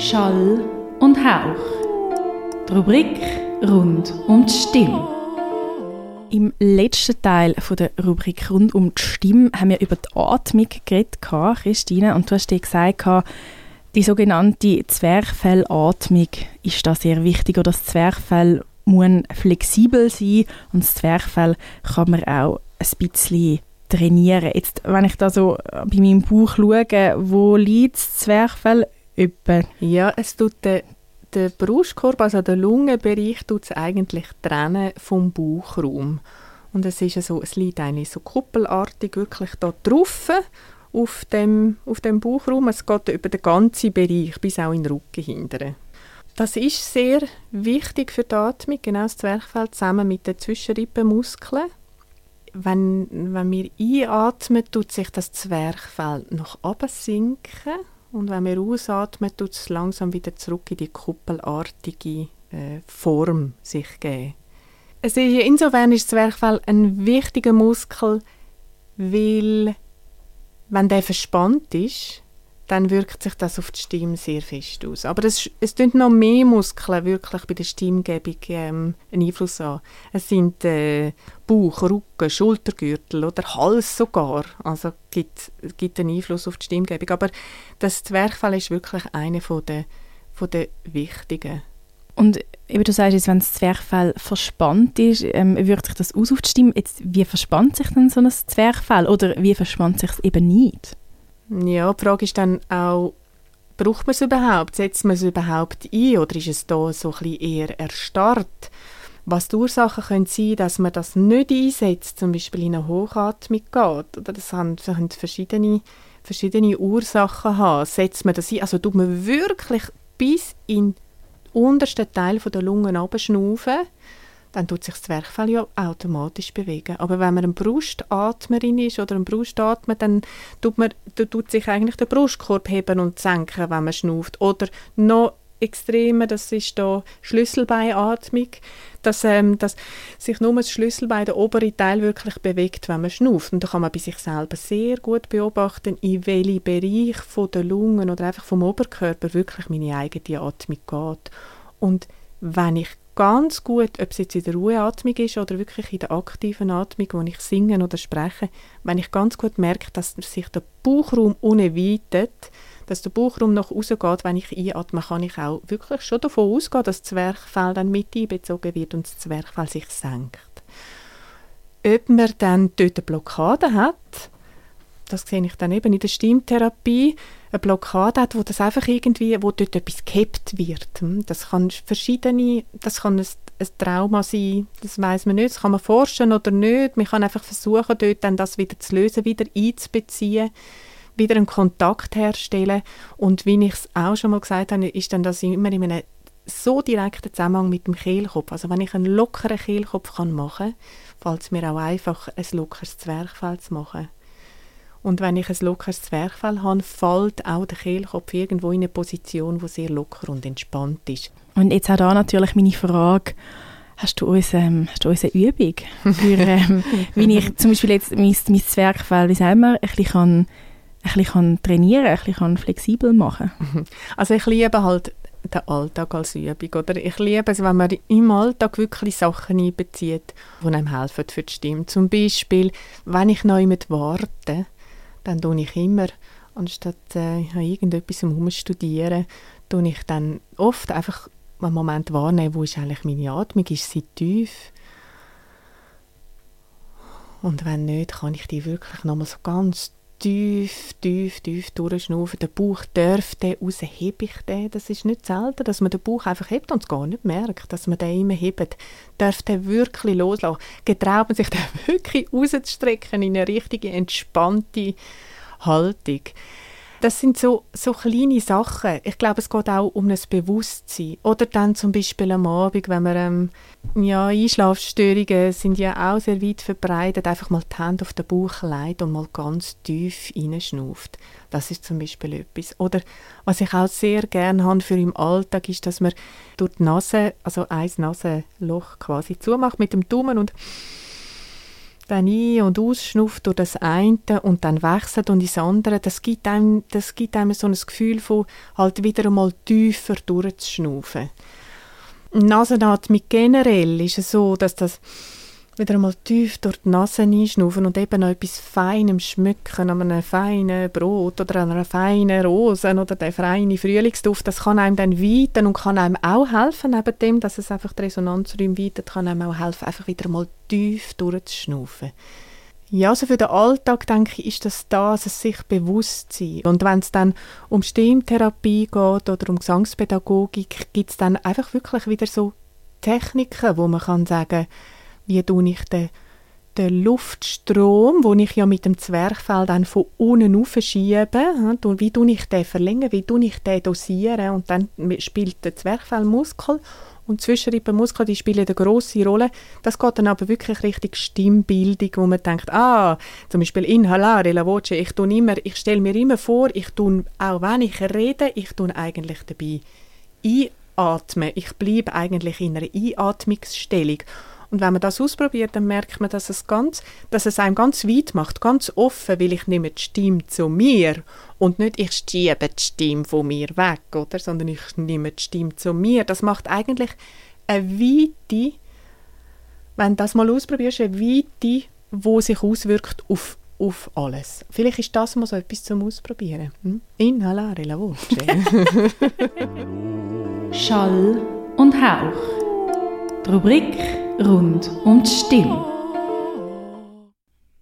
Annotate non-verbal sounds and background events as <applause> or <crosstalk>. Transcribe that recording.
Schall und Hauch. Die Rubrik rund um die Stimme. Im letzten Teil der Rubrik rund um die Stimme haben wir über die Atmung geredet, Christine, und du hast dir gesagt, die sogenannte Zwerchfellatmung ist da sehr wichtig, oder das Zwerchfell muss flexibel sein und das Zwerchfell kann man auch ein bisschen trainieren. Jetzt, wenn ich da so bei meinem Bauch schaue, wo liegt das Zwerchfell? Etwa? Ja, es tut den, den Brustkorb, also den Lungenbereich, tut es eigentlich trennen vom Bauchraum. Und es ist so, es liegt eigentlich so kuppelartig wirklich da drauf auf dem, auf dem Bauchraum. Es geht über den ganzen Bereich bis auch in den Rücken hinten. Das ist sehr wichtig für die Atmung, genau das Zwerchfell zusammen mit den Zwischenrippenmuskeln. Wenn, wenn wir einatmen, tut sich das Zwerchfell nach oben sinken und wenn wir ausatmen, tut es langsam wieder zurück in die kuppelartige äh, Form sich geben. Es ist, insofern ist das Zwerchfell ein wichtiger Muskel, weil wenn der verspannt ist, dann wirkt sich das auf die Stimme sehr fest aus. Aber es, es tun noch mehr Muskeln wirklich bei der Stimmgebung ähm, einen Einfluss an. Es sind äh, Bauch, Rücken, Schultergürtel oder Hals sogar. Also gibt, gibt einen Einfluss auf die Stimmgebung. Aber das Zwerchfell ist wirklich einer von der, von der wichtigen. Und eben du sagst wenn das Zwerchfell verspannt ist, ähm, wirkt sich das aus auf die Stimme. Jetzt, wie verspannt sich denn so ein Zwerchfell oder wie verspannt sich es eben nicht? Ja, die Frage ist dann auch, braucht man es überhaupt? Setzt man es überhaupt ein oder ist es da so ein eher erstarrt? Was die Ursachen können sein, dass man das nicht einsetzt, zum Beispiel in eine Hochatmung geht. Oder das haben verschiedene, verschiedene Ursachen haben. Setzt man das ein, also tut man wirklich bis in den untersten Teil der Lungen abschnaufen, dann tut sich das Zwerchfell ja automatisch bewegen. Aber wenn man eine Brustatmerin ist oder ein Brustatmer, dann tut, man, dann tut sich eigentlich der Brustkorb heben und senken, wenn man schnauft. Oder noch extremer, das ist da Schlüsselbeinatmung, dass, ähm, dass sich nur das Schlüsselbein, der obere Teil, wirklich bewegt, wenn man schnauft. Und da kann man bei sich selber sehr gut beobachten, in welchen Bereich von der Lungen oder einfach vom Oberkörper wirklich meine eigene Atmung geht. Und wenn ich ganz gut, ob es jetzt in der Ruheatmung ist oder wirklich in der aktiven Atmung, wo ich singe oder spreche, wenn ich ganz gut merke, dass sich der Bauchraum unweitet, dass der Bauchraum noch rausgeht, wenn ich einatme, kann ich auch wirklich schon davon ausgehen, dass das Zwerchfell dann mit einbezogen wird und das Zwerchfell sich senkt. Ob man dann dort eine Blockade hat, das sehe ich dann eben in der Stimmtherapie, eine Blockade hat, wo das einfach irgendwie, wo dort etwas gehabt wird. Hm, das kann verschiedene, das kann ein, ein Trauma sein, das weiß man nicht, das kann man forschen oder nicht. Man kann einfach versuchen, dort dann das wieder zu lösen, wieder einzubeziehen, wieder einen Kontakt herstellen. Und wie ich es auch schon mal gesagt habe, ist dann das immer in einem so direkten Zusammenhang mit dem Kehlkopf. Also wenn ich einen lockeren Kehlkopf machen kann, fällt es mir auch einfach, ein lockeres Zwerchfell zu machen. Und wenn ich ein lockeres Zwerchfell habe, fällt auch der Kehlkopf irgendwo in eine Position, die sehr locker und entspannt ist. Und jetzt auch da natürlich meine Frage, hast du uns, ähm, hast du uns eine Übung für, <laughs> ähm, wie ich zum Beispiel jetzt mein, mein Zwerchfell, wie sagen wir, ein bisschen kann, ein bisschen trainieren, ein bisschen kann flexibel machen? <laughs> Also ich liebe halt den Alltag als Übung. Oder ich liebe es, wenn man im Alltag wirklich Sachen einbezieht, die einem helfen für die Stimme. Zum Beispiel, wenn ich noch mit warte, dann tue ich immer, anstatt äh, irgendetwas studieren, tue ich dann oft einfach einen Moment wahrnehmen, wo ist eigentlich meine Atmung, ist sie tief? Und wenn nicht, kann ich die wirklich nochmal so ganz tief, tief, tief durchschnaufen. Der Bauch darf den raus, hebe ich den. Das ist nicht selten, dass man den Bauch einfach hebt und es gar nicht merkt, dass man den immer hebt. Darf den wirklich loslassen. Getraut man sich <laughs> den wirklich rauszustrecken in eine richtige, entspannte Haltung. Das sind so, so kleine Sachen. Ich glaube, es geht auch um ein Bewusstsein. Oder dann zum Beispiel am Abend, wenn man ähm, ja, Einschlafstörungen sind ja auch sehr weit verbreitet, einfach mal die Hände auf den Bauch legt und mal ganz tief reinschnauft. Das ist zum Beispiel etwas. Oder was ich auch sehr gerne habe für im Alltag, ist, dass man durch die Nase, also ein Nasenloch quasi zumacht mit dem Daumen und dann ein- und ausschnufft durch das eine und dann wechselt und ins andere, das gibt einem, das gibt einem so ein Gefühl von halt wieder einmal tiefer durchzuschnaufen. Nasenatmung generell ist es so, dass das wieder einmal tief durch die Nase einschnaufen und eben noch etwas Feinem schmücken, an einem feinen Brot oder an einer feinen Rose oder der feine Frühlingsduft, das kann einem dann weiten und kann einem auch helfen, neben dem, dass es einfach die Resonanzräume weitet, kann einem auch helfen, einfach wieder mal tief durchzuschnaufen. Ja, also für den Alltag, denke ich, ist das das, es sich bewusst sein. Und wenn es dann um Stimmtherapie geht oder um Gesangspädagogik, gibt es dann einfach wirklich wieder so Techniken, wo man kann sagen, wie tue ich den, den Luftstrom, den ich ja mit dem Zwerchfell dann von unten aufschiebe, wie tue ich den verlängern, wie tue ich den dosieren und dann spielt der Zwerchfellmuskel und Zwischenrippenmuskel, die spielen eine grosse Rolle. Das geht dann aber wirklich richtig Stimmbildung, wo man denkt, ah, zum Beispiel Inhalare la voce, ich, immer, ich stelle mir immer vor, ich tue, auch wenn ich rede, ich tue eigentlich dabei einatmen. Ich bleibe eigentlich in einer Einatmungsstellung. Und wenn man das ausprobiert, dann merkt man, dass es, ganz, dass es einem ganz weit macht, ganz offen, weil ich nehme die Stimme zu mir und nicht ich schiebe die Stimme von mir weg, oder? sondern ich nehme die Stimme zu mir. Das macht eigentlich eine Weite, wenn du das mal ausprobierst, eine Weite, wo sich auswirkt auf auf alles. Vielleicht ist das mal so etwas zum Ausprobieren. Hm? Inhalare la voce. <laughs> Schall und Hauch. Die Rubrik rund um die.